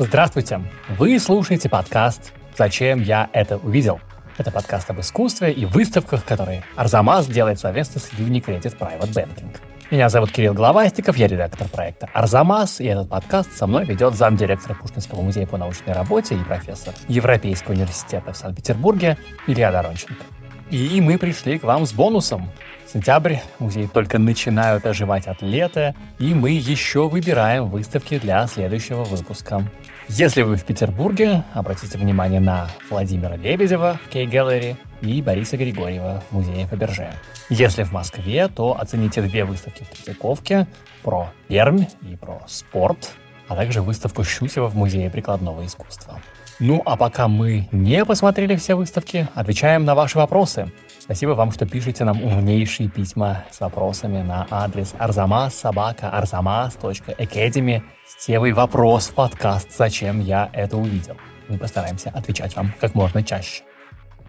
Здравствуйте! Вы слушаете подкаст «Зачем я это увидел?» Это подкаст об искусстве и выставках, которые Арзамас делает совместно с Unicredit Private Banking. Меня зовут Кирилл Головастиков, я редактор проекта «Арзамас», и этот подкаст со мной ведет замдиректора Пушкинского музея по научной работе и профессор Европейского университета в Санкт-Петербурге Илья Доронченко. И мы пришли к вам с бонусом. Сентябрь, музеи только начинают оживать от лета, и мы еще выбираем выставки для следующего выпуска. Если вы в Петербурге, обратите внимание на Владимира Лебедева в Кей-Галлери и Бориса Григорьева в музее Фаберже. Если в Москве, то оцените две выставки в Третьяковке про Пермь и про спорт, а также выставку Щусева в музее прикладного искусства. Ну а пока мы не посмотрели все выставки, отвечаем на ваши вопросы. Спасибо вам, что пишете нам умнейшие письма с вопросами на адрес arzamas.academy с темой «Вопрос в подкаст. Зачем я это увидел?» Мы постараемся отвечать вам как можно чаще.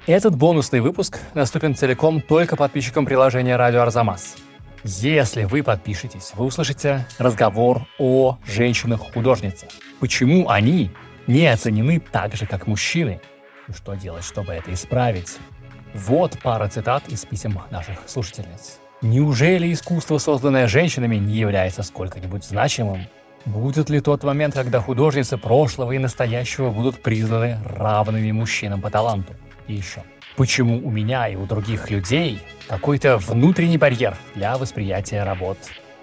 Этот бонусный выпуск наступен целиком только подписчикам приложения «Радио Арзамас». Если вы подпишетесь, вы услышите разговор о женщинах-художницах. Почему они не оценены так же, как мужчины. И что делать, чтобы это исправить? Вот пара цитат из писем наших слушательниц. Неужели искусство, созданное женщинами, не является сколько-нибудь значимым? Будет ли тот момент, когда художницы прошлого и настоящего будут признаны равными мужчинам по таланту? И еще. Почему у меня и у других людей какой-то внутренний барьер для восприятия работ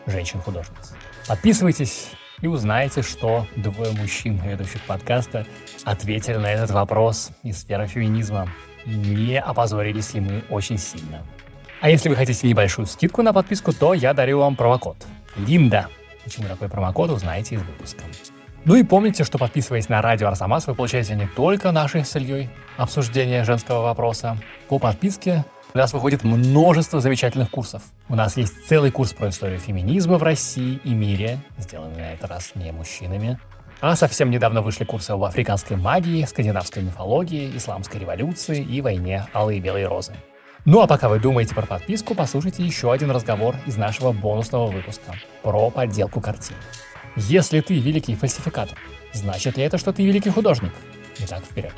женщин-художниц? Подписывайтесь и узнаете, что двое мужчин, ведущих подкаста, ответили на этот вопрос из сферы феминизма. И не опозорились ли мы очень сильно. А если вы хотите небольшую скидку на подписку, то я дарю вам промокод. Линда. Почему такой промокод, узнаете из выпуска. Ну и помните, что подписываясь на радио Арсамас, вы получаете не только наши с Ильей обсуждение женского вопроса. По подписке у нас выходит множество замечательных курсов. У нас есть целый курс про историю феминизма в России и мире, сделанный на этот раз не мужчинами. А совсем недавно вышли курсы об африканской магии, скандинавской мифологии, исламской революции и войне алые и белые розы. Ну а пока вы думаете про подписку, послушайте еще один разговор из нашего бонусного выпуска про подделку картин. Если ты великий фальсификатор, значит ли это, что ты великий художник? Итак, вперед.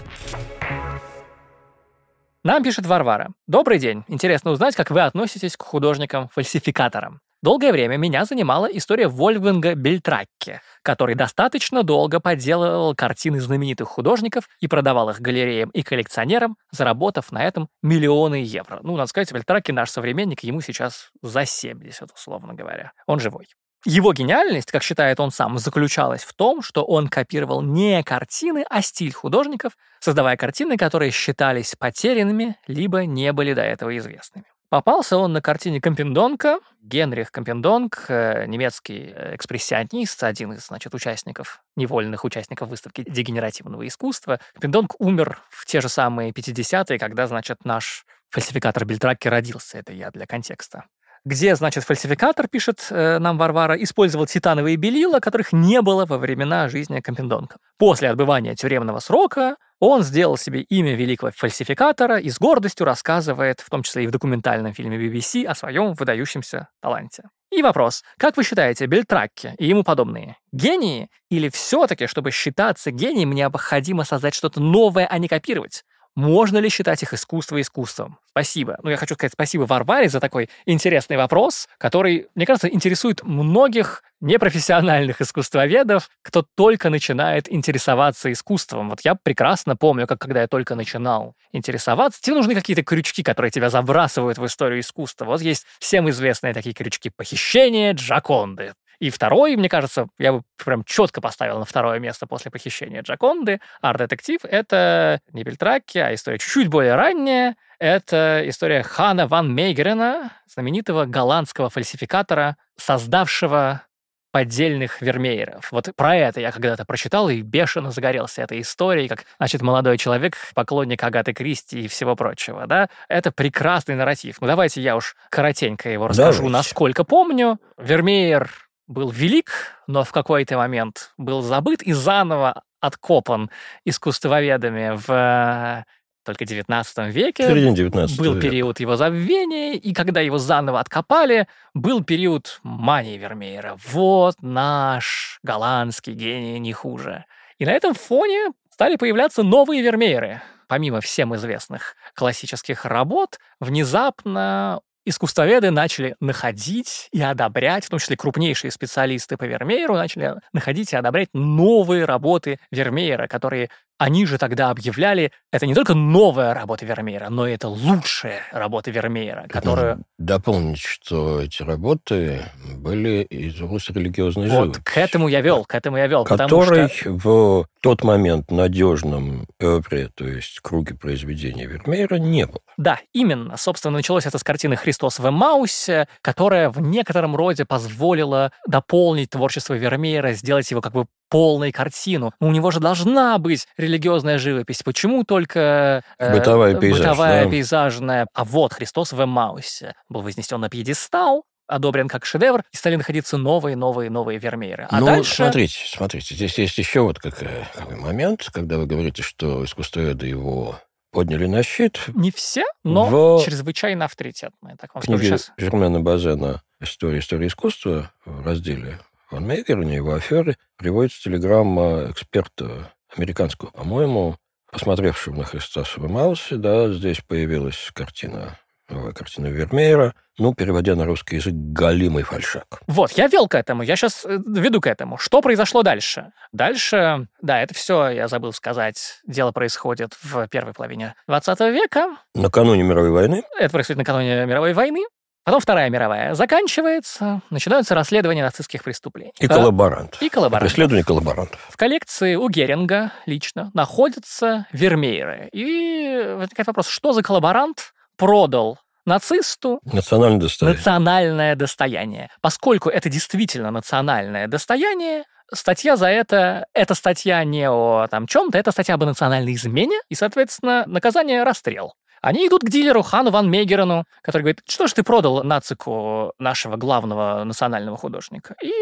Нам пишет Варвара. Добрый день. Интересно узнать, как вы относитесь к художникам-фальсификаторам. Долгое время меня занимала история Вольфганга Бельтракке, который достаточно долго подделывал картины знаменитых художников и продавал их галереям и коллекционерам, заработав на этом миллионы евро. Ну, надо сказать, Бельтракке наш современник, ему сейчас за 70, условно говоря. Он живой. Его гениальность, как считает он сам, заключалась в том, что он копировал не картины, а стиль художников, создавая картины, которые считались потерянными, либо не были до этого известными. Попался он на картине Компендонка. Генрих Компендонк, э, немецкий э, экспрессионист, один из, значит, участников, невольных участников выставки дегенеративного искусства. Компендонк умер в те же самые 50-е, когда, значит, наш фальсификатор Бельтракки родился. Это я для контекста где, значит, фальсификатор, пишет э, нам Варвара, использовал титановые белила, которых не было во времена жизни Компендонка. После отбывания тюремного срока он сделал себе имя великого фальсификатора и с гордостью рассказывает, в том числе и в документальном фильме BBC, о своем выдающемся таланте. И вопрос, как вы считаете, Бельтракки и ему подобные, гении или все-таки, чтобы считаться гением, необходимо создать что-то новое, а не копировать? Можно ли считать их искусство искусством? Спасибо. Ну, я хочу сказать спасибо Варваре за такой интересный вопрос, который, мне кажется, интересует многих непрофессиональных искусствоведов, кто только начинает интересоваться искусством. Вот я прекрасно помню, как когда я только начинал интересоваться, тебе нужны какие-то крючки, которые тебя забрасывают в историю искусства. Вот есть всем известные такие крючки похищения Джаконды. И второй, мне кажется, я бы прям четко поставил на второе место после похищения Джаконды. Арт-детектив — это не Бельтракки, а история чуть-чуть более ранняя. Это история Хана ван Мейгерена, знаменитого голландского фальсификатора, создавшего поддельных вермееров. Вот про это я когда-то прочитал и бешено загорелся этой историей, как, значит, молодой человек, поклонник Агаты Кристи и всего прочего, да. Это прекрасный нарратив. Ну, давайте я уж коротенько его расскажу, Давайте. насколько помню. Вермеер был велик, но в какой-то момент был забыт и заново откопан искусствоведами в э, только 19 веке. В середине 19 Был века. период его забвения, и когда его заново откопали, был период мании Вермеера. Вот наш голландский гений не хуже. И на этом фоне стали появляться новые вермееры. Помимо всем известных классических работ, внезапно искусствоведы начали находить и одобрять, в том числе крупнейшие специалисты по Вермееру начали находить и одобрять новые работы Вермеера, которые они же тогда объявляли, это не только новая работа Вермеера, но и это лучшая работа Вермеера, которую... Дополнить, что эти работы были из области религиозной вот живописи. к этому я вел, к этому я вел. Который что... в тот момент надежном эвре, то есть круге произведения Вермеера, не был. Да, именно. Собственно, началось это с картины «Христос в Эмаусе», которая в некотором роде позволила дополнить творчество Вермеера, сделать его как бы полной картину. У него же должна быть религиозная живопись. Почему только э, бытовая, пейзаж, бытовая да? пейзажная? А вот Христос в Эмаусе был вознесен на пьедестал, одобрен как шедевр, и стали находиться новые, новые, новые Вермееры. А ну, дальше... смотрите, смотрите, здесь есть еще вот какой, какой момент, когда вы говорите, что искусствоведы его подняли на щит. Не все, но в... чрезвычайно авторитетные. Так вам книге скажу сейчас. Жермена Базена «История истории искусства» в разделе Ван Мейгерне, его аферы, приводится телеграмма эксперта американского, по-моему, посмотревшего на Христа в Маусе, да, здесь появилась картина новая картина Вермеера, ну, переводя на русский язык, галимый фальшак. Вот, я вел к этому, я сейчас э, веду к этому. Что произошло дальше? Дальше, да, это все, я забыл сказать, дело происходит в первой половине 20 века. Накануне мировой войны. Это происходит накануне мировой войны. Потом Вторая мировая заканчивается, начинаются расследования нацистских преступлений. И коллаборантов. И коллаборантов. Преследование коллаборантов. В коллекции у Геринга лично находятся вермееры. И возникает вопрос, что за коллаборант продал нацисту национальное достояние. национальное достояние. Поскольку это действительно национальное достояние, статья за это, эта статья не о там чем-то, это статья об национальной измене, и, соответственно, наказание расстрел. Они идут к дилеру Хану Ван Мегерену, который говорит, что ж ты продал нацику нашего главного национального художника? И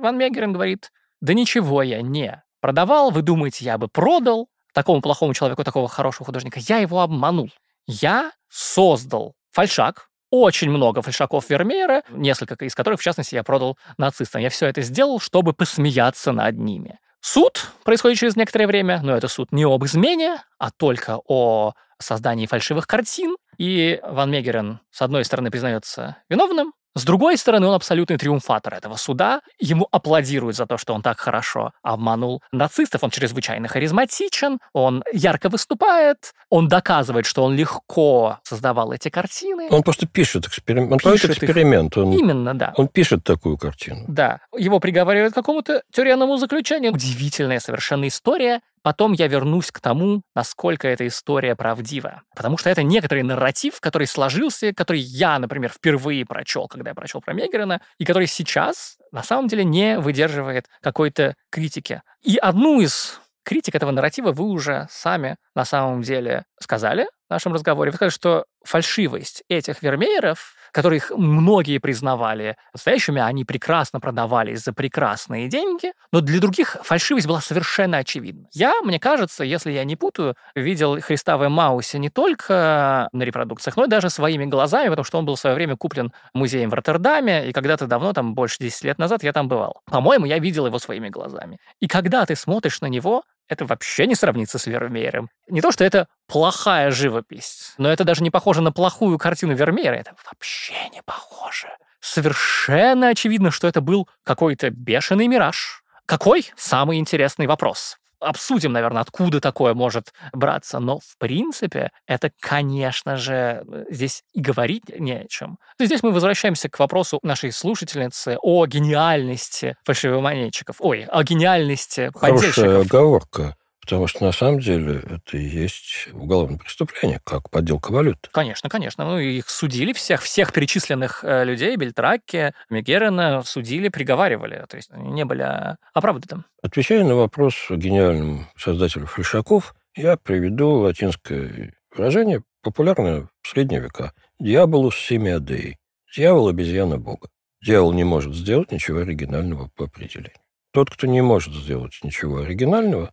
Ван Мегерен говорит, да ничего я не продавал, вы думаете, я бы продал такому плохому человеку, такого хорошего художника? Я его обманул. Я создал фальшак, очень много фальшаков Вермеера, несколько из которых, в частности, я продал нацистам. Я все это сделал, чтобы посмеяться над ними. Суд происходит через некоторое время, но это суд не об измене, а только о создании фальшивых картин. И Ван Мегерен, с одной стороны, признается виновным, с другой стороны, он абсолютный триумфатор этого суда. Ему аплодируют за то, что он так хорошо обманул нацистов. Он чрезвычайно харизматичен, он ярко выступает, он доказывает, что он легко создавал эти картины. Он просто пишет эксперимент. Он пишет эксперимент. Он, Именно, да. Он пишет такую картину. Да. Его приговаривают к какому-то тюремному заключению. Удивительная совершенно история. Потом я вернусь к тому, насколько эта история правдива. Потому что это некоторый нарратив, который сложился, который я, например, впервые прочел, когда я прочел про Мегерена, и который сейчас на самом деле не выдерживает какой-то критики. И одну из критик этого нарратива вы уже сами на самом деле сказали в нашем разговоре. Вы сказали, что фальшивость этих вермееров которых многие признавали настоящими, они прекрасно продавались за прекрасные деньги, но для других фальшивость была совершенно очевидна. Я, мне кажется, если я не путаю, видел Христа в Маусе не только на репродукциях, но и даже своими глазами, потому что он был в свое время куплен музеем в Роттердаме, и когда-то давно, там больше 10 лет назад, я там бывал. По-моему, я видел его своими глазами. И когда ты смотришь на него, это вообще не сравнится с Вермеером. Не то, что это плохая живопись, но это даже не похоже на плохую картину Вермеера. Это вообще не похоже. Совершенно очевидно, что это был какой-то бешеный мираж. Какой? Самый интересный вопрос обсудим, наверное, откуда такое может браться. Но, в принципе, это, конечно же, здесь и говорить не о чем. Здесь мы возвращаемся к вопросу нашей слушательницы о гениальности фальшивомонетчиков. Ой, о гениальности Хорошая оговорка. Потому что на самом деле это и есть уголовное преступление, как подделка валют. Конечно, конечно. Ну, их судили всех, всех перечисленных э, людей, Бельтраки, Мегерена судили, приговаривали. То есть они не были оправданы. Отвечая на вопрос гениальному создателю фальшаков, я приведу латинское выражение, популярное в средние века. «Диаболус семиадей» – «дьявол – обезьяна Бога». Дьявол не может сделать ничего оригинального по определению. Тот, кто не может сделать ничего оригинального,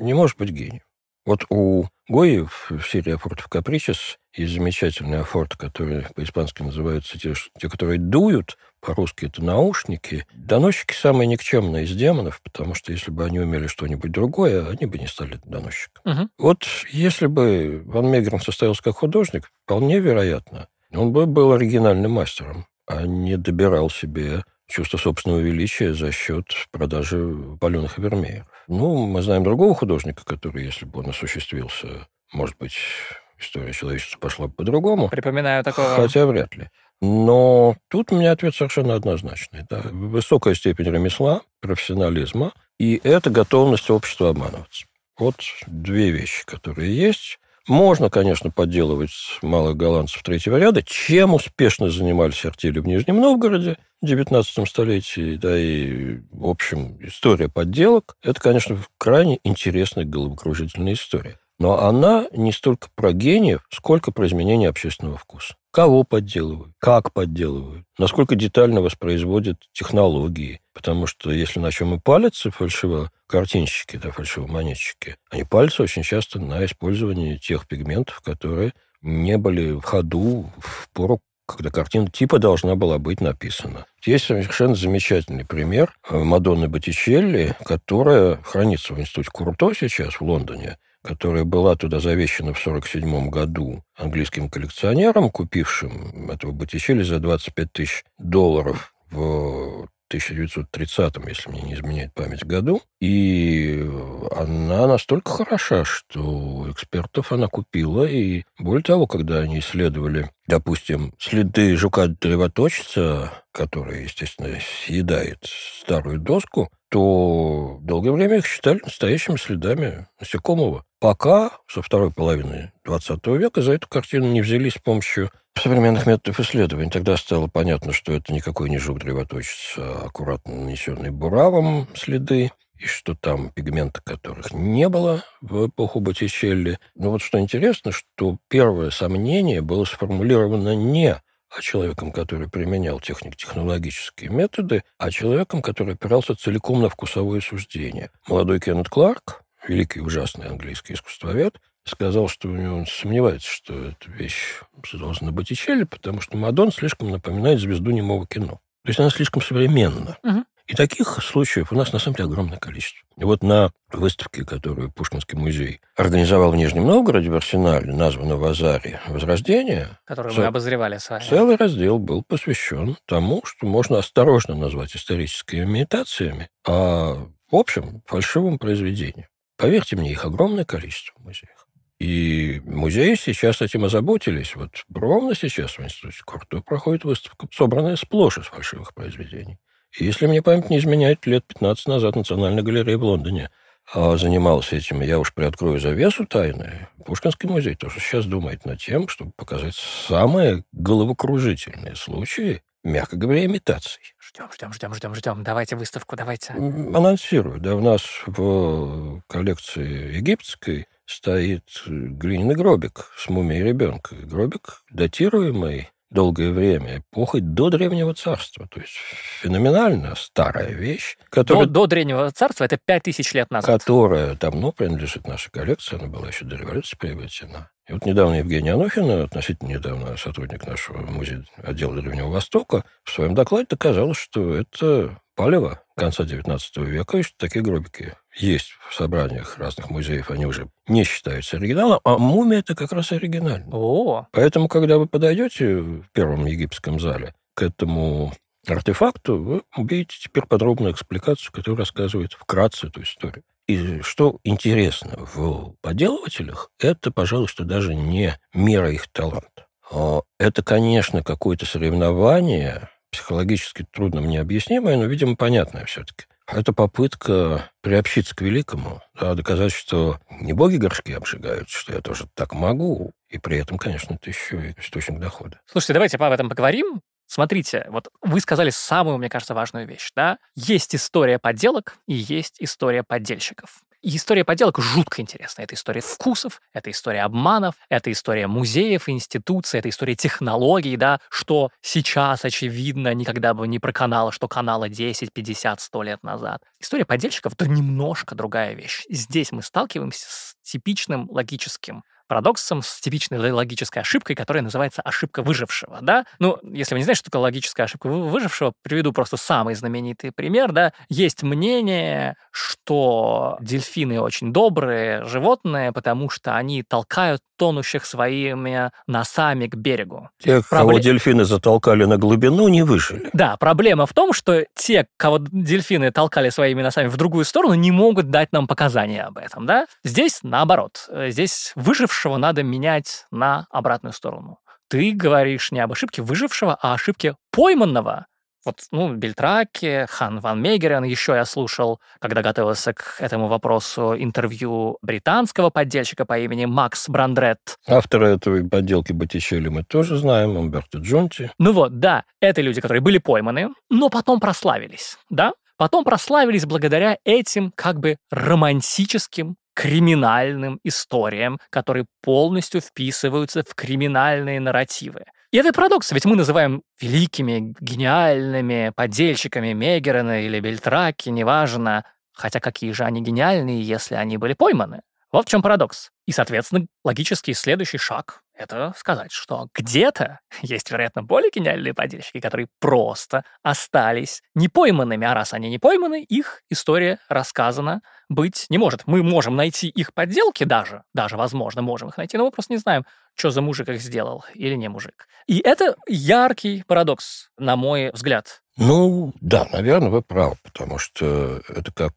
не может быть гением. Вот у Гои в серии «Афортов Капричес» есть замечательный афорт, который по-испански называются те, те, которые дуют, по-русски это наушники. Доносчики самые никчемные из демонов, потому что если бы они умели что-нибудь другое, они бы не стали доносчиками. Угу. Вот если бы Ван Мегерн состоялся как художник, вполне вероятно, он бы был оригинальным мастером, а не добирал себе чувство собственного величия за счет продажи паленых вермеев. Ну, мы знаем другого художника, который, если бы он осуществился, может быть, история человечества пошла бы по-другому. Припоминаю такого. Хотя вряд ли. Но тут у меня ответ совершенно однозначный. Да. Высокая степень ремесла, профессионализма, и это готовность общества обманываться. Вот две вещи, которые есть. Можно, конечно, подделывать малых голландцев третьего ряда, чем успешно занимались артели в Нижнем Новгороде в XIX столетии, да и, в общем, история подделок. Это, конечно, крайне интересная головокружительная история. Но она не столько про гениев, сколько про изменение общественного вкуса. Кого подделывают, как подделывают, насколько детально воспроизводят технологии. Потому что если на чем и палятся фальшиво-картинщики, да, фальшивомонетчики, они пальцы очень часто на использовании тех пигментов, которые не были в ходу в пору когда картина типа должна была быть написана. Есть совершенно замечательный пример Мадонны Боттичелли, которая хранится в институте Курто сейчас в Лондоне которая была туда завещена в 1947 году английским коллекционером, купившим этого Боттичелли за 25 тысяч долларов в 1930, если мне не изменяет память, году. И она настолько хороша, что экспертов она купила. И более того, когда они исследовали, допустим, следы жука-древоточца, который, естественно, съедает старую доску, то долгое время их считали настоящими следами насекомого. Пока со второй половины 20 века за эту картину не взялись с помощью современных методов исследований. Тогда стало понятно, что это никакой не жук-древоточец, а аккуратно нанесенные буравом следы, и что там пигменты, которых не было в эпоху Боттичелли. Но вот что интересно, что первое сомнение было сформулировано не а человеком, который применял техник-технологические методы, а человеком, который опирался целиком на вкусовое суждение. Молодой Кеннет Кларк, великий ужасный английский искусствовед, сказал, что у него он сомневается, что эта вещь создана Боттичелли, потому что Мадон слишком напоминает звезду немого кино. То есть она слишком современна. Угу. И таких случаев у нас на самом деле огромное количество. И вот на выставке, которую Пушкинский музей организовал в Нижнем Новгороде в Арсенале, названном в Азаре «Возрождение», которую мы обозревали с вами. Целый раздел был посвящен тому, что можно осторожно назвать историческими имитациями, а в общем фальшивым произведением. Поверьте мне, их огромное количество в музеях. И музеи сейчас этим озаботились. Вот ровно сейчас в Институте Курто проходит выставка, собранная сплошь из фальшивых произведений. Если мне память не изменяет, лет 15 назад Национальная галерея в Лондоне а, занимался этим. Я уж приоткрою завесу тайны. Пушкинский музей тоже сейчас думает над тем, чтобы показать самые головокружительные случаи, мягко говоря, имитаций. Ждем, ждем, ждем, ждем, ждем. Давайте выставку, давайте. Анонсирую. Да, у нас в коллекции египетской стоит глиняный гробик с мумией ребенка. Гробик датируемый долгое время, эпохой до Древнего Царства. То есть феноменально старая вещь. Которая, до, до Древнего Царства это 5000 лет назад. Которая давно принадлежит нашей коллекции, она была еще до революции приобретена. И вот недавно Евгения Анохина, относительно недавно сотрудник нашего музея отдела Древнего Востока, в своем докладе доказала, что это палево конца XIX века, и что такие гробики есть в собраниях разных музеев, они уже не считаются оригиналом, а мумия это как раз оригинально. О. Поэтому, когда вы подойдете в первом египетском зале к этому артефакту, вы увидите теперь подробную экспликацию, которая рассказывает вкратце эту историю. И что интересно в поделывателях, это, пожалуй, что даже не мера их таланта. А это, конечно, какое-то соревнование, психологически трудно мне объяснимое, но, видимо, понятное все-таки. Это попытка приобщиться к великому, да, доказать, что не боги горшки обжигают, что я тоже так могу, и при этом, конечно, это еще и источник дохода. Слушайте, давайте об этом поговорим. Смотрите, вот вы сказали самую, мне кажется, важную вещь, да? Есть история подделок и есть история поддельщиков. И история подделок жутко интересная. Это история вкусов, это история обманов, это история музеев, институций, это история технологий, да, что сейчас, очевидно, никогда бы не проканало, что канала 10, 50, 100 лет назад. История поддельщиков — это немножко другая вещь. Здесь мы сталкиваемся с типичным логическим парадоксом, с типичной логической ошибкой, которая называется ошибка выжившего, да? Ну, если вы не знаете, что такое логическая ошибка выжившего, приведу просто самый знаменитый пример, да? Есть мнение, что дельфины очень добрые животные, потому что они толкают тонущих своими носами к берегу. Те, Проблем... кого дельфины затолкали на глубину, не выжили. Да, проблема в том, что те, кого дельфины толкали своими носами в другую сторону, не могут дать нам показания об этом, да? Здесь наоборот. Здесь выживший выжившего надо менять на обратную сторону. Ты говоришь не об ошибке выжившего, а ошибке пойманного. Вот, ну, Бельтраки, Хан Ван Мейгерен, еще я слушал, когда готовился к этому вопросу, интервью британского поддельщика по имени Макс Брандрет. Автора этой подделки Боттичелли мы тоже знаем, Умберто Джонти. Ну вот, да, это люди, которые были пойманы, но потом прославились, да? Потом прославились благодаря этим как бы романтическим криминальным историям, которые полностью вписываются в криминальные нарративы. И это парадокс, ведь мы называем великими, гениальными подельщиками Мегерена или Бельтраки, неважно, хотя какие же они гениальные, если они были пойманы. Вот в чем парадокс. И, соответственно, логический следующий шаг — это сказать, что где-то есть, вероятно, более гениальные подельщики, которые просто остались не пойманными, а раз они не пойманы, их история рассказана быть не может. Мы можем найти их подделки даже, даже, возможно, можем их найти, но мы просто не знаем, что за мужик их сделал или не мужик. И это яркий парадокс, на мой взгляд. Ну, да, наверное, вы правы, потому что это как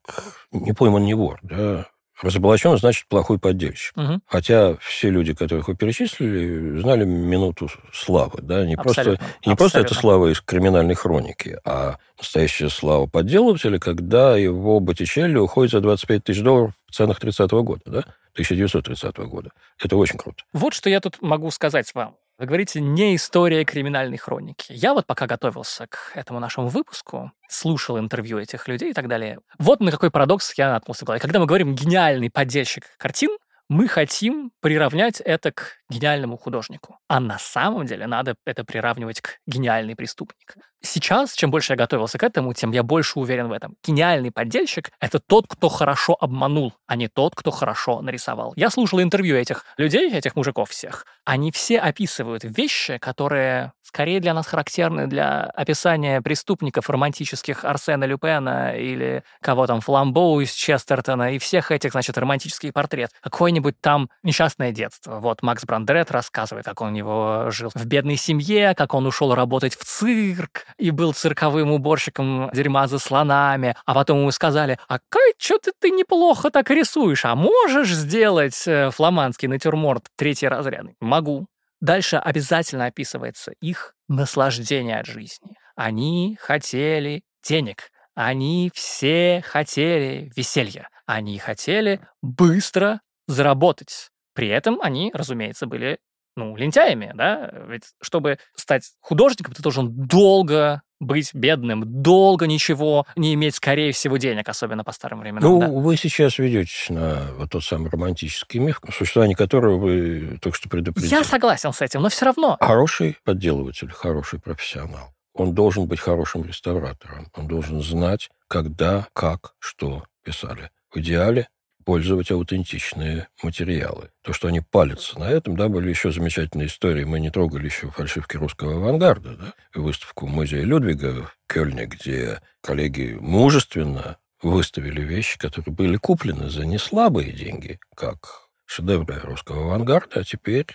не пойман, не вор, да, Разоблачен значит плохой поддельщик. Угу. Хотя все люди, которых вы перечислили, знали минуту славы. Да? Не, просто, не просто это слава из криминальной хроники, а настоящая слава подделывателя, когда его Боттичелли уходит за 25 тысяч долларов в ценах 30-го года. Да? 1930 года. Это очень круто. Вот что я тут могу сказать вам. Вы говорите, не история криминальной хроники. Я вот пока готовился к этому нашему выпуску, слушал интервью этих людей и так далее. Вот на какой парадокс я наткнулся. Когда мы говорим «гениальный поддельщик картин», мы хотим приравнять это к гениальному художнику. А на самом деле надо это приравнивать к гениальный преступник. Сейчас, чем больше я готовился к этому, тем я больше уверен в этом. Гениальный поддельщик — это тот, кто хорошо обманул, а не тот, кто хорошо нарисовал. Я слушал интервью этих людей, этих мужиков всех. Они все описывают вещи, которые скорее для нас характерны для описания преступников романтических Арсена Люпена или кого там, Фламбоу из Честертона и всех этих, значит, романтический портрет. Какое-нибудь там несчастное детство. Вот Макс Брандерет рассказывает, как он у него жил в бедной семье, как он ушел работать в цирк, и был цирковым уборщиком дерьма за слонами, а потом ему сказали, а Кай, что ты, ты неплохо так рисуешь, а можешь сделать э, фламандский натюрморт третий разрядный? Могу. Дальше обязательно описывается их наслаждение от жизни. Они хотели денег, они все хотели веселья, они хотели быстро заработать. При этом они, разумеется, были ну, лентяями, да? Ведь чтобы стать художником, ты должен долго быть бедным, долго ничего не иметь, скорее всего, денег, особенно по старым временам. Ну, да. вы сейчас ведетесь на вот тот самый романтический миф, существование которого вы только что предупредили. Я согласен с этим, но все равно. Хороший подделыватель, хороший профессионал. Он должен быть хорошим реставратором. Он должен знать, когда, как, что писали. В идеале пользовать аутентичные материалы. То, что они палятся на этом, да, были еще замечательные истории. Мы не трогали еще фальшивки русского авангарда, да, выставку музея Людвига в Кёльне, где коллеги мужественно выставили вещи, которые были куплены за неслабые деньги, как шедевры русского авангарда, а теперь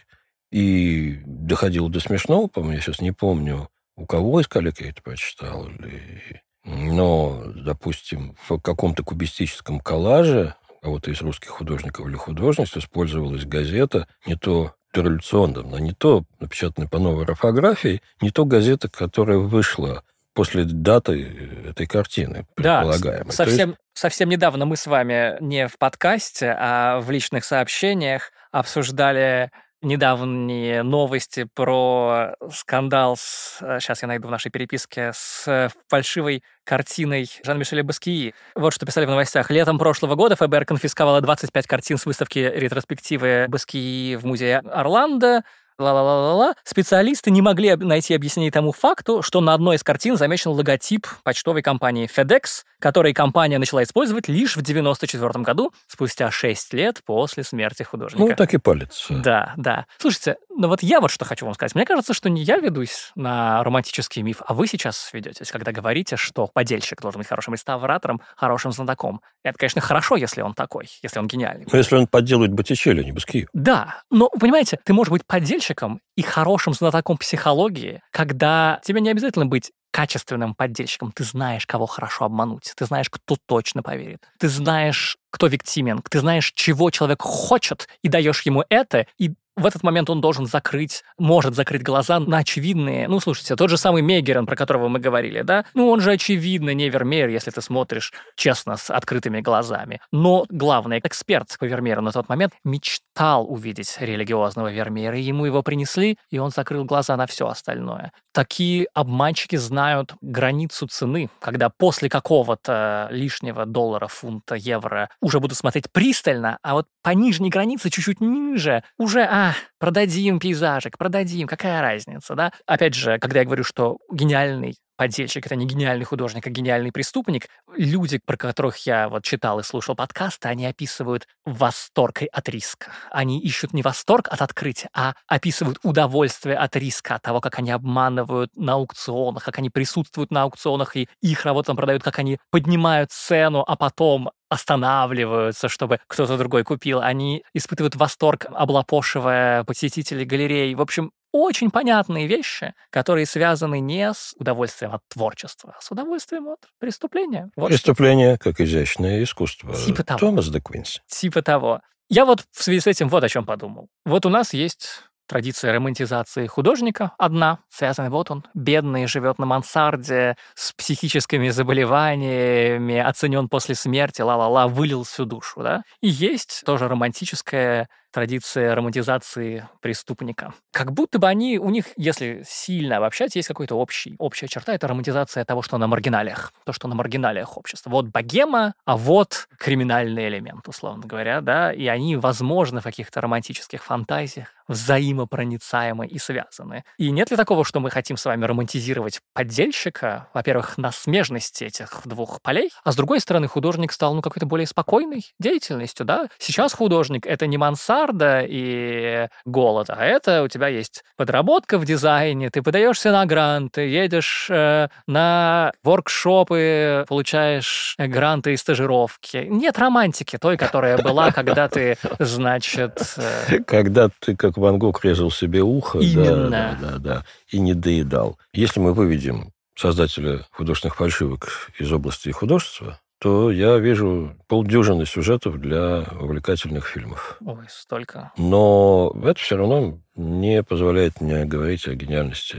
и доходило до смешного, по-моему, я сейчас не помню, у кого из коллег я это прочитал, или... но, допустим, в каком-то кубистическом коллаже кого-то из русских художников или художниц использовалась газета не то дореволюционным, но не то напечатанная по новой орфографии, не то газета, которая вышла после даты этой картины, предполагаемой. Да, совсем, есть... совсем недавно мы с вами не в подкасте, а в личных сообщениях обсуждали недавние новости про скандал с... Сейчас я найду в нашей переписке с фальшивой картиной Жан-Мишеля Баскии. Вот что писали в новостях. Летом прошлого года ФБР конфисковало 25 картин с выставки ретроспективы Баскии в музее Орландо ла-ла-ла-ла-ла, специалисты не могли найти объяснение тому факту, что на одной из картин замечен логотип почтовой компании FedEx, который компания начала использовать лишь в 94 году, спустя 6 лет после смерти художника. Ну, так и палец. Да, да. Слушайте, ну вот я вот что хочу вам сказать. Мне кажется, что не я ведусь на романтический миф, а вы сейчас ведетесь, когда говорите, что подельщик должен быть хорошим реставратором, хорошим знатоком. Это, конечно, хорошо, если он такой, если он гениальный. Но если он подделывает Боттичелли, а не Баскию. Да, но, понимаете, ты можешь быть подельщиком и хорошим знатоком психологии, когда тебе не обязательно быть качественным поддельщиком. Ты знаешь, кого хорошо обмануть. Ты знаешь, кто точно поверит. Ты знаешь, кто виктимен. Ты знаешь, чего человек хочет, и даешь ему это, и в этот момент он должен закрыть, может закрыть глаза на очевидные... Ну, слушайте, тот же самый Мегерон, про которого мы говорили, да? Ну, он же очевидно не Вермеер, если ты смотришь честно, с открытыми глазами. Но главный эксперт по Вермееру на тот момент мечтал увидеть религиозного Вермеера, и ему его принесли, и он закрыл глаза на все остальное. Такие обманщики знают границу цены, когда после какого-то лишнего доллара, фунта, евро уже будут смотреть пристально, а вот по нижней границе, чуть-чуть ниже, уже, а, продадим пейзажик, продадим, какая разница, да? Опять же, когда я говорю, что гениальный подельщик — это не гениальный художник, а гениальный преступник. Люди, про которых я вот читал и слушал подкасты, они описывают восторг от риска. Они ищут не восторг от открытия, а описывают удовольствие от риска, от того, как они обманывают на аукционах, как они присутствуют на аукционах, и их работу там продают, как они поднимают цену, а потом останавливаются, чтобы кто-то другой купил. Они испытывают восторг, облапошивая посетителей галерей. В общем, очень понятные вещи, которые связаны не с удовольствием от творчества, а с удовольствием от преступления. Вот Преступление что. как изящное искусство. Типа того. Томас де Квинси. Типа того. Я вот в связи с этим вот о чем подумал. Вот у нас есть Традиция романтизации художника одна, связанная вот он, бедный, живет на мансарде, с психическими заболеваниями, оценен после смерти, ла-ла-ла, вылил всю душу, да? И есть тоже романтическая традиция романтизации преступника. Как будто бы они, у них, если сильно обобщать, есть какой-то общий, общая черта, это романтизация того, что на маргиналиях, то, что на маргиналиях общества. Вот богема, а вот криминальный элемент, условно говоря, да, и они, возможно, в каких-то романтических фантазиях взаимопроницаемы и связаны. И нет ли такого, что мы хотим с вами романтизировать поддельщика, во-первых, на смежности этих двух полей, а с другой стороны, художник стал, ну, какой-то более спокойной деятельностью, да? Сейчас художник — это не мансар, миллиарда и голод, а это у тебя есть подработка в дизайне, ты подаешься на гранты, едешь э, на воркшопы, получаешь гранты и стажировки. Нет романтики той, которая была, когда ты, значит... Э... Когда ты, как Ван Гог, резал себе ухо. Именно. Да, да, да, да, и не доедал. Если мы выведем создателя художественных фальшивок из области художества, то я вижу полдюжины сюжетов для увлекательных фильмов. Ой, столько. Но это все равно не позволяет мне говорить о гениальности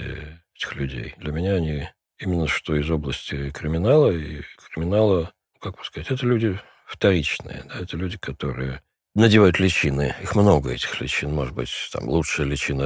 этих людей. Для меня они именно что из области криминала, и криминала, как бы сказать, это люди вторичные, да, это люди, которые надевают личины. Их много, этих личин. Может быть, там лучшая личина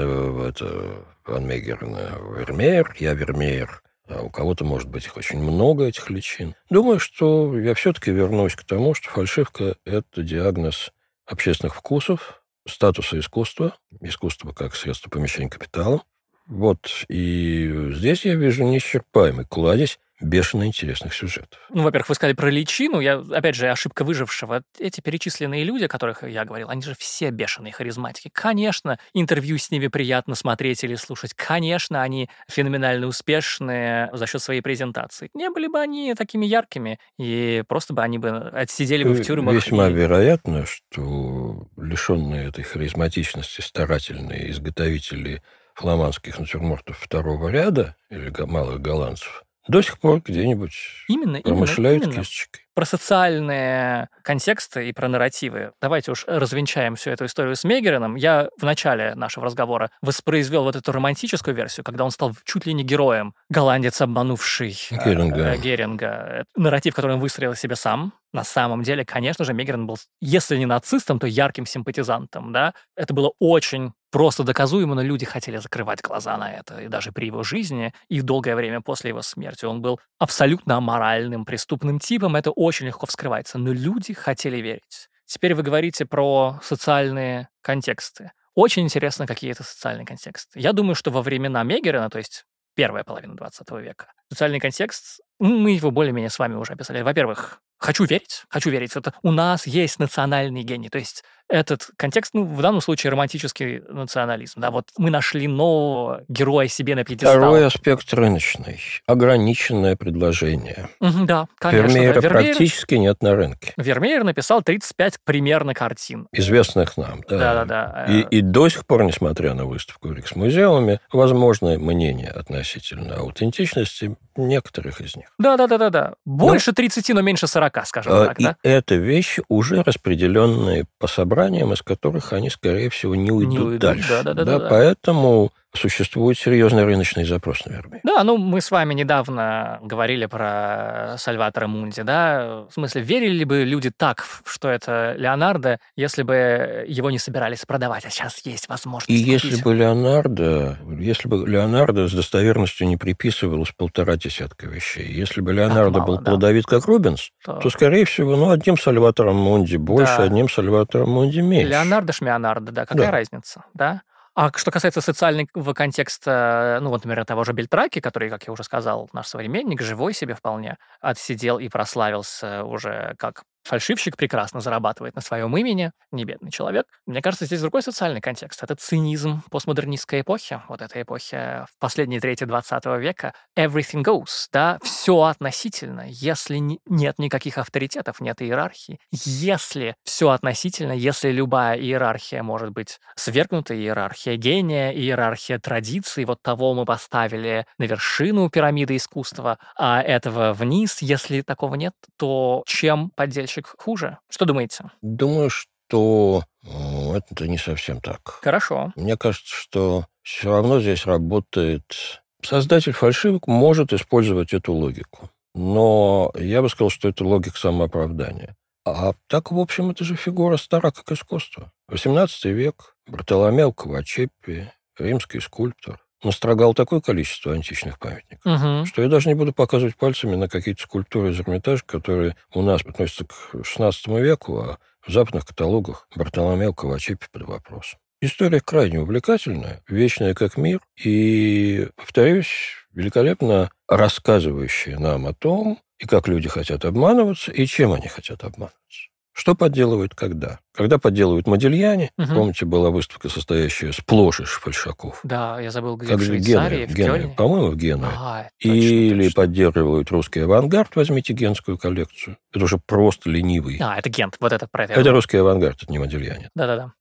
это Ван Мегер, Вермеер, я Вермеер. А у кого-то, может быть, их очень много, этих личин. Думаю, что я все-таки вернусь к тому, что фальшивка – это диагноз общественных вкусов, статуса искусства, искусства как средство помещения капитала. Вот, и здесь я вижу неисчерпаемый кладезь бешено интересных сюжетов. Ну, во-первых, вы сказали про личину. Я, опять же, ошибка выжившего. Эти перечисленные люди, о которых я говорил, они же все бешеные харизматики. Конечно, интервью с ними приятно смотреть или слушать. Конечно, они феноменально успешные за счет своей презентации. Не были бы они такими яркими, и просто бы они бы отсидели бы в тюрьмах. Весьма и... вероятно, что лишенные этой харизматичности старательные изготовители фламандских натюрмортов второго ряда или малых голландцев до сих пор где-нибудь именно, промышляют именно, кисточкой. Про социальные контексты и про нарративы. Давайте уж развенчаем всю эту историю с Мегерином. Я в начале нашего разговора воспроизвел вот эту романтическую версию, когда он стал чуть ли не героем. Голландец, обманувший Геринга. Э, Геринга. Нарратив, который он выстроил себе сам. На самом деле, конечно же, Мегерин был, если не нацистом, то ярким симпатизантом, да. Это было очень просто доказуемо, но люди хотели закрывать глаза на это. И даже при его жизни, и долгое время после его смерти он был абсолютно аморальным, преступным типом. Это очень легко вскрывается. Но люди хотели верить. Теперь вы говорите про социальные контексты. Очень интересно, какие это социальные контексты. Я думаю, что во времена Мегерена, то есть первая половина 20 века, социальный контекст, мы его более-менее с вами уже описали. Во-первых, хочу верить, хочу верить. Это у нас есть национальный гений. То есть этот контекст, ну, в данном случае романтический национализм. Да, вот мы нашли нового героя себе на пьедестал. Второй аспект рыночный. Ограниченное предложение. Мгм, да, конечно. Вермеера да. Вермеер, практически нет на рынке. Вермеер написал 35 примерно картин. Известных нам, да. Да-да-да. И, э, и до сих пор, несмотря на выставку в Риксмузеуме, возможно мнение относительно аутентичности некоторых из них. Да-да-да-да-да. Больше 30, но меньше 40, скажем А, так, и да? это вещи уже распределенные по собраниям, из которых они, скорее всего, не уйдут, уйдут, дальше. да-да-да-да-да. поэтому существует серьезный рыночный запрос на Вермеер. Да, ну мы с вами недавно говорили про Сальватора Мунди, да? В смысле, верили ли бы люди так, что это Леонардо, если бы его не собирались продавать, а сейчас есть возможность И если купить? бы Леонардо, если бы Леонардо с достоверностью не приписывалось полтора десятка вещей, если бы Леонардо мало, был да. плодовит как Рубенс, То то, скорее всего, ну, одним Сальватором Мунди больше, Да. одним Сальватором Мунди меньше. Леонардо Шмеонардо, да, какая Да. разница, да? А что касается социального контекста, ну вот, например, того же Бельтраки, который, как я уже сказал, наш современник, живой себе вполне, отсидел и прославился уже как фальшивщик, прекрасно зарабатывает на своем имени, не бедный человек. Мне кажется, здесь другой социальный контекст. Это цинизм постмодернистской эпохи, вот этой эпохи в последней трети 20 века. Everything goes, да, все относительно. Если не- нет никаких авторитетов, нет иерархии. Если все относительно, если любая иерархия может быть свергнута, иерархия гения, иерархия традиций, вот того мы поставили на вершину пирамиды искусства, а этого вниз, если такого нет, то чем поддельщик хуже? Что думаете? Думаю, что ну, это не совсем так. Хорошо. Мне кажется, что все равно здесь работает... Создатель фальшивок может использовать эту логику. Но я бы сказал, что это логика самооправдания. А так, в общем, это же фигура стара как искусство. 18 век, Бартоломео Кавачеппи, римский скульптор, настрогал такое количество античных памятников, Мгм. что я даже не буду показывать пальцами на какие-то скульптуры из Эрмитажа, которые у нас относятся к XVI веку, а в западных каталогах Бартоломео Кавачеппи под вопросом. История крайне увлекательная, вечная как мир, и, повторюсь, великолепно рассказывающая нам о том, и как люди хотят обманываться, и чем они хотят обманываться. Что подделывают когда? Когда подделывают Модельяне, Мгм. помните, была выставка, состоящая сплошь из фальшаков. Да, я забыл, где Как в Швейцарии, Гены, в Гены, Кёльне. по-моему, в Гены. А, точно, Или точно. поддерживают русский авангард, возьмите генскую коллекцию. Это уже просто ленивый. А, это Гент, вот это про это. Это русский авангард, это не Модельяне. Да-да-да.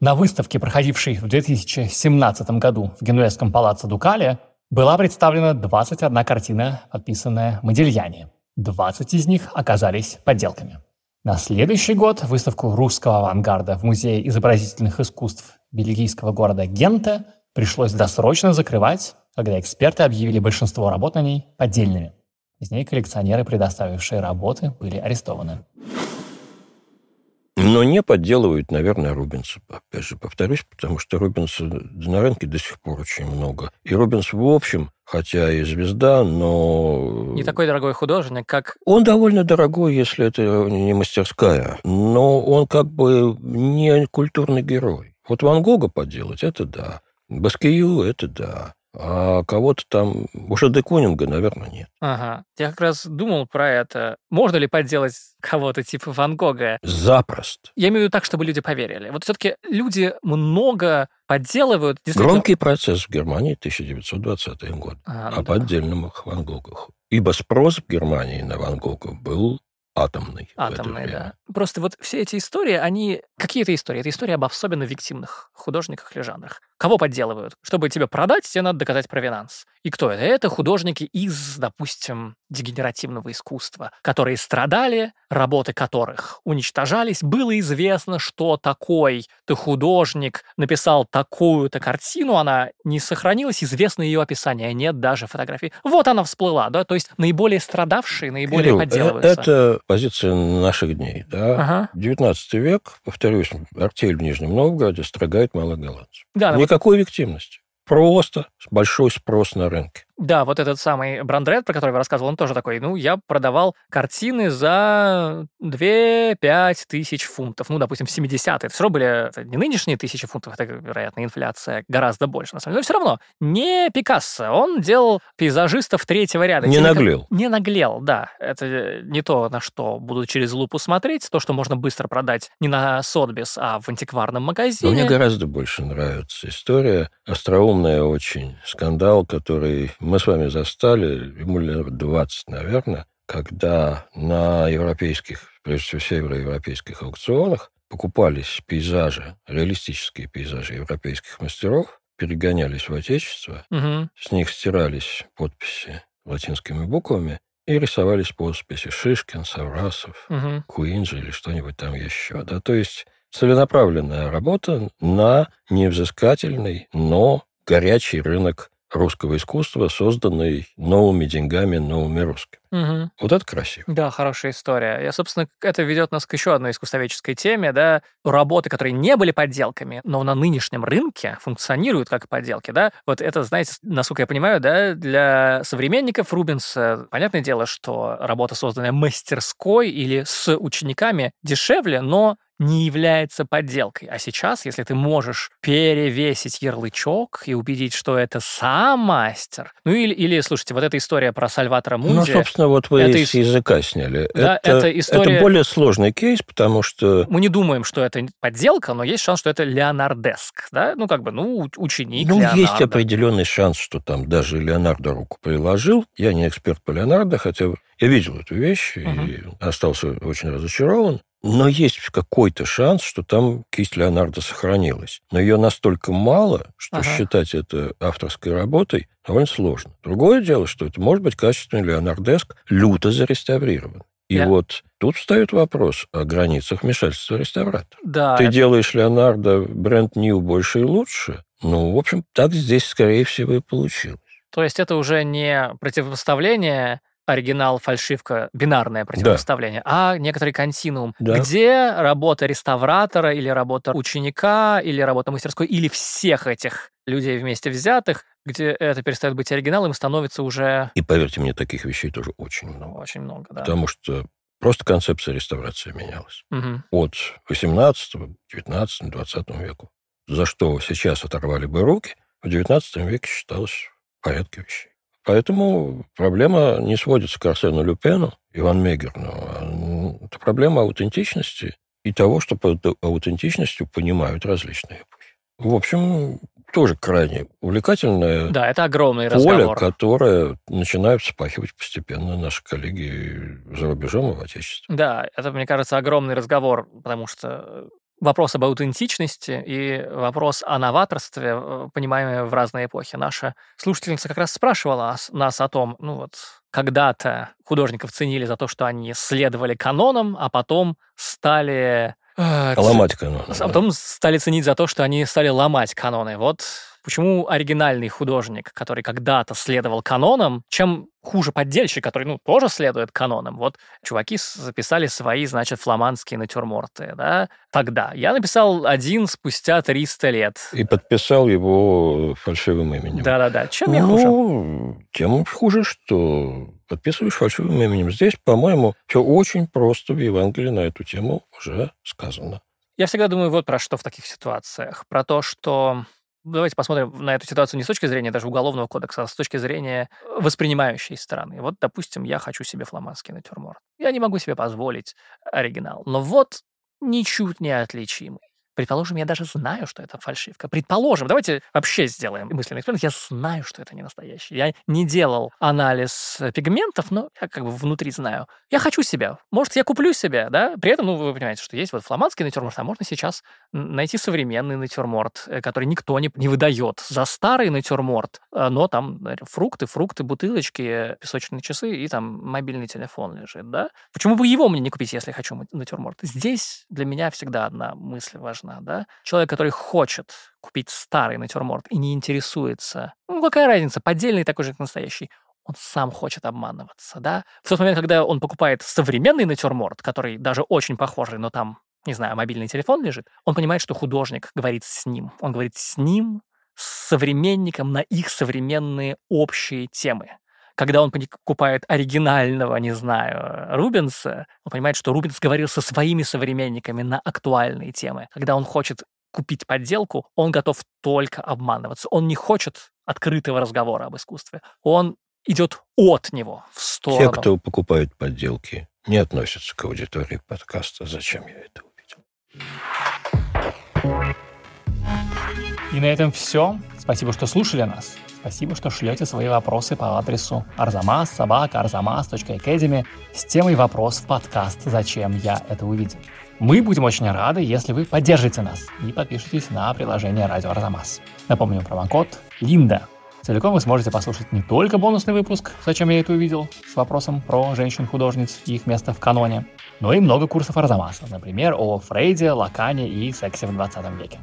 На выставке, проходившей в 2017 году в Генуэзском палаце Дукале, была представлена 21 картина, подписанная Модельяне. 20 из них оказались подделками. На следующий год выставку русского авангарда в Музее изобразительных искусств бельгийского города Гента пришлось досрочно закрывать, когда эксперты объявили большинство работ на ней поддельными. Позднее коллекционеры, предоставившие работы, были арестованы. Но не подделывают, наверное, Рубенса. Опять же, повторюсь, потому что Рубенса на рынке до сих пор очень много. И Рубенс, в общем, хотя и звезда, но... Не такой дорогой художник, как... Он довольно дорогой, если это не мастерская, но он как бы не культурный герой. Вот Ван Гога подделать, это да. Баскию, это да. А кого-то там... Уже де Кунинга, наверное, нет. Ага. Я как раз думал про это. Можно ли подделать кого-то типа Ван Гога? Запросто. Я имею в виду так, чтобы люди поверили. Вот все-таки люди много подделывают. действительно- Громкий процесс в Германии 1920 год. А, ну о да. поддельных Ван Гогах. Ибо спрос в Германии на Ван Гога был атомный. время. да. Просто вот все эти истории, они... Какие это истории? Это истории об особенно виктимных художниках или жанрах, кого подделывают? Чтобы тебе продать, тебе надо доказать провинанс. И кто это? Это художники из, допустим, дегенеративного искусства, которые страдали, работы которых уничтожались. Было известно, что такой-то художник написал такую-то картину, она не сохранилась, известно ее описание, нет даже фотографий. Вот она всплыла, да, то есть наиболее страдавшие, наиболее Кирилл, э, подделываются. Это позиция наших дней, да. Ага. 19 век, повторюсь, артель в Нижнем Новгороде строгает малоголландцев. Да, Никакой объективности. Просто большой спрос на рынке. Да, вот этот самый Брандред, про который я рассказывал, он тоже такой, ну, я продавал картины за 2-5 тысяч фунтов. Ну, допустим, в 70-е. Это все равно были это не нынешние тысячи фунтов, это, вероятно, инфляция гораздо больше, на самом деле. Но все равно, не Пикассо. Он делал пейзажистов третьего ряда. Не Те, ко- наглел. Не наглел, да. Это не то, на что будут через лупу смотреть, то, что можно быстро продать не на Сотбис, а в антикварном Но магазине. мне гораздо больше нравится история, остроумная очень, скандал, который мы с вами застали, ему лет 20, наверное, когда на европейских, прежде всего североевропейских аукционах покупались пейзажи, реалистические пейзажи европейских мастеров, перегонялись в Отечество, Мгм. с них стирались подписи латинскими буквами и рисовались подписи Шишкин, Саврасов, Мгм. Куинджи или что-нибудь там еще. Да? То есть целенаправленная работа на невзыскательный, но горячий рынок русского искусства, созданный новыми деньгами, новыми русскими. Мгм. Вот это красиво. Да, хорошая история. Я, собственно, это ведет нас к еще одной искусствоведческой теме, да, работы, которые не были подделками, но на нынешнем рынке функционируют как подделки, да. Вот это, знаете, насколько я понимаю, да, для современников Рубенса, понятное дело, что работа, созданная мастерской или с учениками, дешевле, но не является подделкой. А сейчас, если ты можешь перевесить ярлычок и убедить, что это сам мастер, ну или, или слушайте, вот эта история про Сальватора Ну, Собственно, вот вы это из языка сняли. Да, это история- более сложный кейс, потому что мы не думаем, что это подделка, но есть шанс, что это Леонардеск, да? Ну, как бы, ну, ученик Ну, есть Леонардо. определенный шанс, что там даже Леонардо руку приложил. Я не эксперт по Леонардо, хотя я видел эту вещь и остался очень разочарован. Но есть какой-то шанс, что там кисть Леонардо сохранилась. Но ее настолько мало, что Ага. считать это авторской работой довольно сложно. Другое дело, что это может быть качественный Леонардеск, люто зареставрирован. И Я- вот тут встает вопрос о границах вмешательства реставратора. Да, Ты это- делаешь Леонардо бренд Нью больше и лучше. Ну, в общем, так здесь, скорее всего, и получилось. то есть это уже не противопоставление оригинал, фальшивка, бинарное противопоставление, а некоторый континуум, Да. где работа реставратора или работа ученика, или работа мастерской, или всех этих людей вместе взятых, где это перестает быть оригиналом становится уже И поверьте мне, таких вещей тоже очень много. очень много, да. Потому что просто концепция реставрации менялась. Мгм. От 18, 19, 20 веку. За что сейчас оторвали бы руки, в 19 веке считалось порядке вещей. Поэтому проблема не сводится к Арсену Люпену, Иван Мегерну. Это проблема аутентичности и того, что под аутентичностью понимают различные эпохи. В общем, тоже крайне увлекательная Да, это огромный поле, разговор. которое начинают вспахивать постепенно наши коллеги за рубежом и в Отечестве. Да, это, мне кажется, огромный разговор, потому что вопрос об аутентичности и вопрос о новаторстве, э, понимаемые в разные эпохи. Наша слушательница как раз спрашивала ас- нас о том, ну вот, когда-то художников ценили за то, что они следовали канонам, а потом стали... э, Ломать канон. а потом стали ценить за то, что они стали ломать каноны. Вот почему оригинальный художник, который когда-то следовал канонам, чем хуже поддельщик, который, ну, тоже следует канонам. Вот чуваки записали свои, значит, фламандские натюрморты, да, тогда. Я написал один спустя 300 лет. И подписал его фальшивым именем. Да-да-да. Чем я хуже? Ну, тем хуже, что подписываешь фальшивым именем. Здесь, по-моему, все очень просто в Евангелии на эту тему уже сказано. Я всегда думаю вот про что в таких ситуациях. Про то, что... Давайте посмотрим на эту ситуацию не с точки зрения даже уголовного кодекса, а с точки зрения воспринимающей стороны. Вот, допустим, я хочу себе фламандский натюрморт. Я не могу себе позволить оригинал. Но вот ничуть не отличимый. Предположим, я даже знаю, что это фальшивка. Предположим, давайте вообще сделаем мысленный эксперимент. Я знаю, что это не настоящий. Я не делал анализ пигментов, но я как бы внутри знаю. Я хочу себя. Может, я куплю себя, да? При этом, ну, вы понимаете, что есть вот фламандский натюрморт, а можно сейчас найти современный натюрморт, э, который никто не, не выдает за старый натюрморт, э, но там фрукты, фрукты, бутылочки, песочные часы и там мобильный телефон лежит, да? Почему бы его мне не купить, если хочу натюрморт? Здесь для меня всегда одна мысль важна, да? Человек, который хочет купить старый натюрморт и не интересуется, ну, какая разница, поддельный такой же, как настоящий, он сам хочет обманываться, да? В тот момент, когда он покупает современный натюрморт, который даже очень похожий, но там, не знаю, мобильный телефон лежит, он понимает, что художник говорит с ним. Он говорит с ним, с современником на их современные общие темы когда он покупает оригинального, не знаю, Рубенса, он понимает, что Рубенс говорил со своими современниками на актуальные темы. Когда он хочет купить подделку, он готов только обманываться. Он не хочет открытого разговора об искусстве. Он идет от него в сторону. Те, кто покупает подделки, не относятся к аудитории подкаста «Зачем я это увидел?». И на этом все. Спасибо, что слушали нас. Спасибо, что шлете свои вопросы по адресу arzamas собака arzamas.academy с темой вопрос в подкаст «Зачем я это увидел?». Мы будем очень рады, если вы поддержите нас и подпишитесь на приложение «Радио Арзамас». Напомню промокод «Линда». Целиком вы сможете послушать не только бонусный выпуск «Зачем я это увидел?» с вопросом про женщин-художниц и их место в каноне, но и много курсов Арзамаса, например, о Фрейде, Лакане и сексе в 20 веке.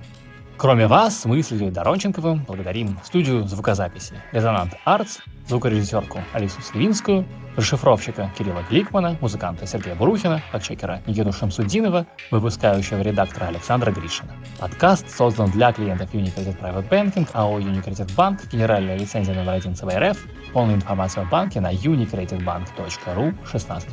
Кроме вас, мы с Ильей Доронченковым благодарим студию звукозаписи «Резонант Артс», звукорежиссерку Алису Сливинскую, расшифровщика Кирилла Гликмана, музыканта Сергея Бурухина, фактчекера Никиту Шамсудинова, выпускающего редактора Александра Гришина. Подкаст создан для клиентов Unicredit Private Banking, АО Unicredit Bank, генеральная лицензия номер 1 ЦБРФ. Полная информация о банке на unicreditbank.ru 16+.